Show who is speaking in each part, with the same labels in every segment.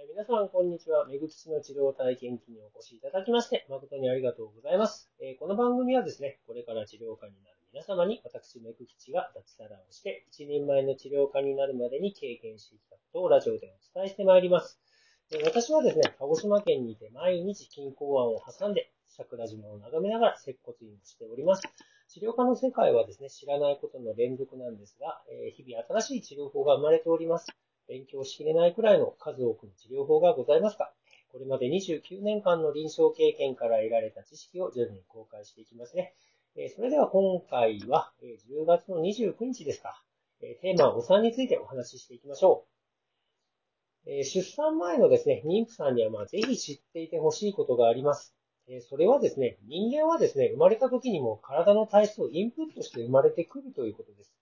Speaker 1: えー皆さん、こんにちは。めぐきちの治療体験記にお越しいただきまして、誠にありがとうございます。えーこの番組はですね、これから治療家になる皆様に、私、めぐきちが脱サラをして、一人前の治療家になるまでに経験してきたことをラジオでお伝えしてまいります。えー私はですね、鹿児島県にて毎日金港湾を挟んで、桜島を眺めながら接骨院をしております。治療科の世界はですね、知らないことの連続なんですが、え日々新しい治療法が生まれております。勉強しきれないくらいの数多くの治療法がございますが、これまで29年間の臨床経験から得られた知識を徐々に公開していきますね。えそれでは今回は、え10月の29日ですか。えテーマはお産についてお話ししていきましょう。え出産前のですね、妊婦さんにはまあぜひ知っていてほしいことがあります。えそれはですね、人間はですね、生まれた時にも体の体質をインプットして生まれてくるということです。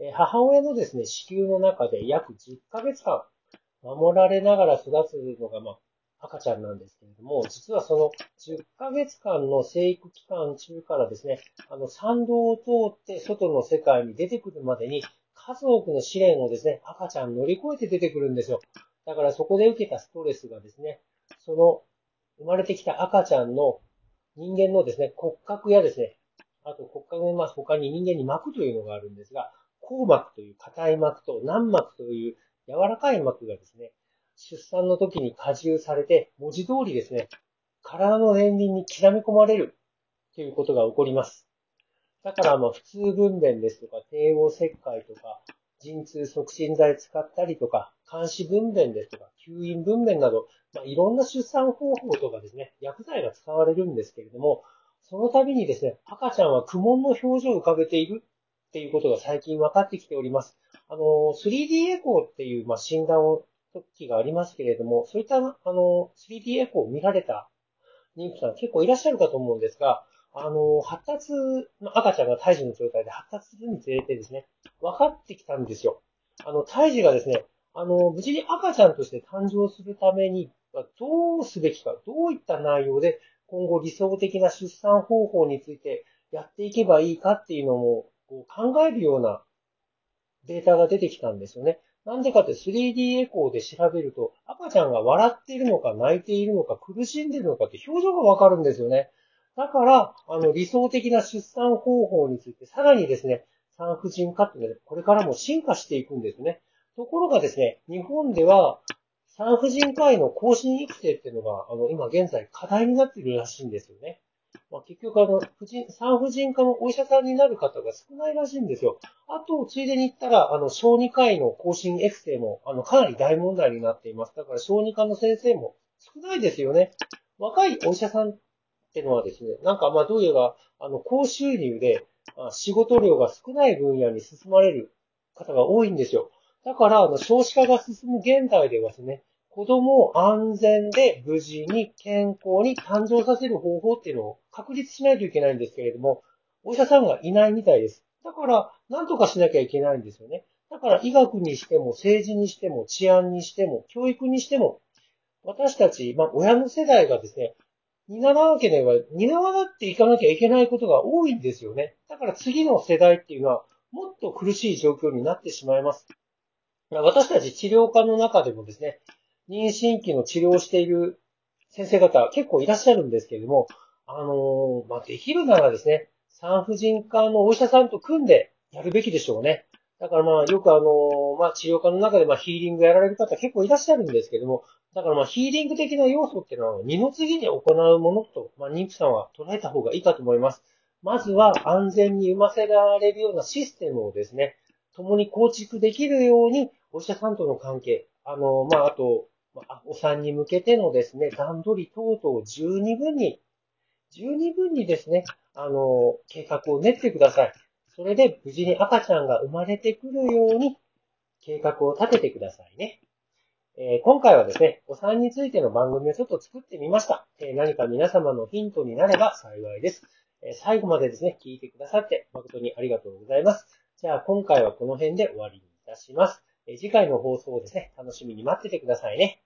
Speaker 1: え母親のですね、子宮の中で約10ヶ月間守られながら育つのが、まあ、赤ちゃんなんですけれども、実はその10ヶ月間の生育期間中からですね、あの産道を通って外の世界に出てくるまでに数多くの試練をですね、赤ちゃん乗り越えて出てくるんですよ。だからそこで受けたストレスがですね、その生まれてきた赤ちゃんの人間のですね、骨格やですね、あと骨格のま他に人間に膜というのがあるんですが、硬膜という硬い膜と軟膜という柔らかい膜がですね、出産の時に荷重されて、文字通りですね、体の年輪に刻み込まれるということが起こります。だから、まあ、普通分娩ですとか、帝王切開とか、陣痛促進剤使ったりとか、監視分娩ですとか、吸引分娩など、まあ、いろんな出産方法とかですね、薬剤が使われるんですけれども、その度にですね、赤ちゃんは苦悶の表情を浮かべているっていうことが最近分かってきております。あの、3D エコーっていう、まあ、診断を、時がありますけれども、そういった、あの、3D エコーを見られた妊婦さん結構いらっしゃるかと思うんですが、あの、発達の赤ちゃんが胎児の状態で発達するにつれてですね、分かってきたんですよ。あの、胎児がですね、あの、無事に赤ちゃんとして誕生するために、どうすべきか、どういった内容で今後理想的な出産方法についてやっていけばいいかっていうのもこう考えるようなデータが出てきたんですよね。なんでかって 3D エコーで調べると赤ちゃんが笑っているのか泣いているのか苦しんでいるのかって表情がわかるんですよね。だから、あの理想的な出産方法についてさらにですね、産婦人科っていうのはこれからも進化していくんですね。ところがですね、日本では産婦人科医の更新育成っていうのが、あの、今現在課題になっているらしいんですよね。まあ、結局、あの、婦人産婦人科のお医者さんになる方が少ないらしいんですよ。あと、ついでに言ったら、あの、小児科医の更新育成も、あの、かなり大問題になっています。だから、小児科の先生も少ないですよね。若いお医者さんってのはですね、なんか、まあ、どうやら、あの、高収入で、あ仕事量が少ない分野に進まれる方が多いんですよ。だから、あの、少子化が進む現代ではですね、子供を安全で無事に健康に誕生させる方法っていうのを確立しないといけないんですけれども、お医者さんがいないみたいです。だから、なんとかしなきゃいけないんですよね。だから、医学にしても、政治にしても、治安にしても、教育にしても、私たち、まあ、親の世代がですね、担わなければ、担わなっていかなきゃいけないことが多いんですよね。だから次の世代っていうのは、もっと苦しい状況になってしまいます。私たち治療科の中でもですね、妊娠期の治療をしている先生方結構いらっしゃるんですけれども、あのまあ、できるならですね、産婦人科のお医者さんと組んでやるべきでしょうね。だからまあ、よくあのまあ、治療科の中でまあ、ヒーリングやられる方結構いらっしゃるんですけども、だからまあ、ヒーリング的な要素っていうのは、二の次に行うものと、まあ、妊婦さんは捉えた方がいいかと思います。まずは安全に産ませられるようなシステムをですね、共に構築できるように、お医者さんとの関係、あの、まあ、あと、お産に向けてのですね、段取り等々を十二分に、十二分にですね、あの、計画を練ってください。それで無事に赤ちゃんが生まれてくるように計画を立ててくださいね。えー今回はですね、お産についての番組をちょっと作ってみました。えー何か皆様のヒントになれば幸いです。えー最後までですね、聞いてくださって誠にありがとうございます。じゃあ今回はこの辺で終わりにいたします。え次回の放送をですね、楽しみに待っててくださいね。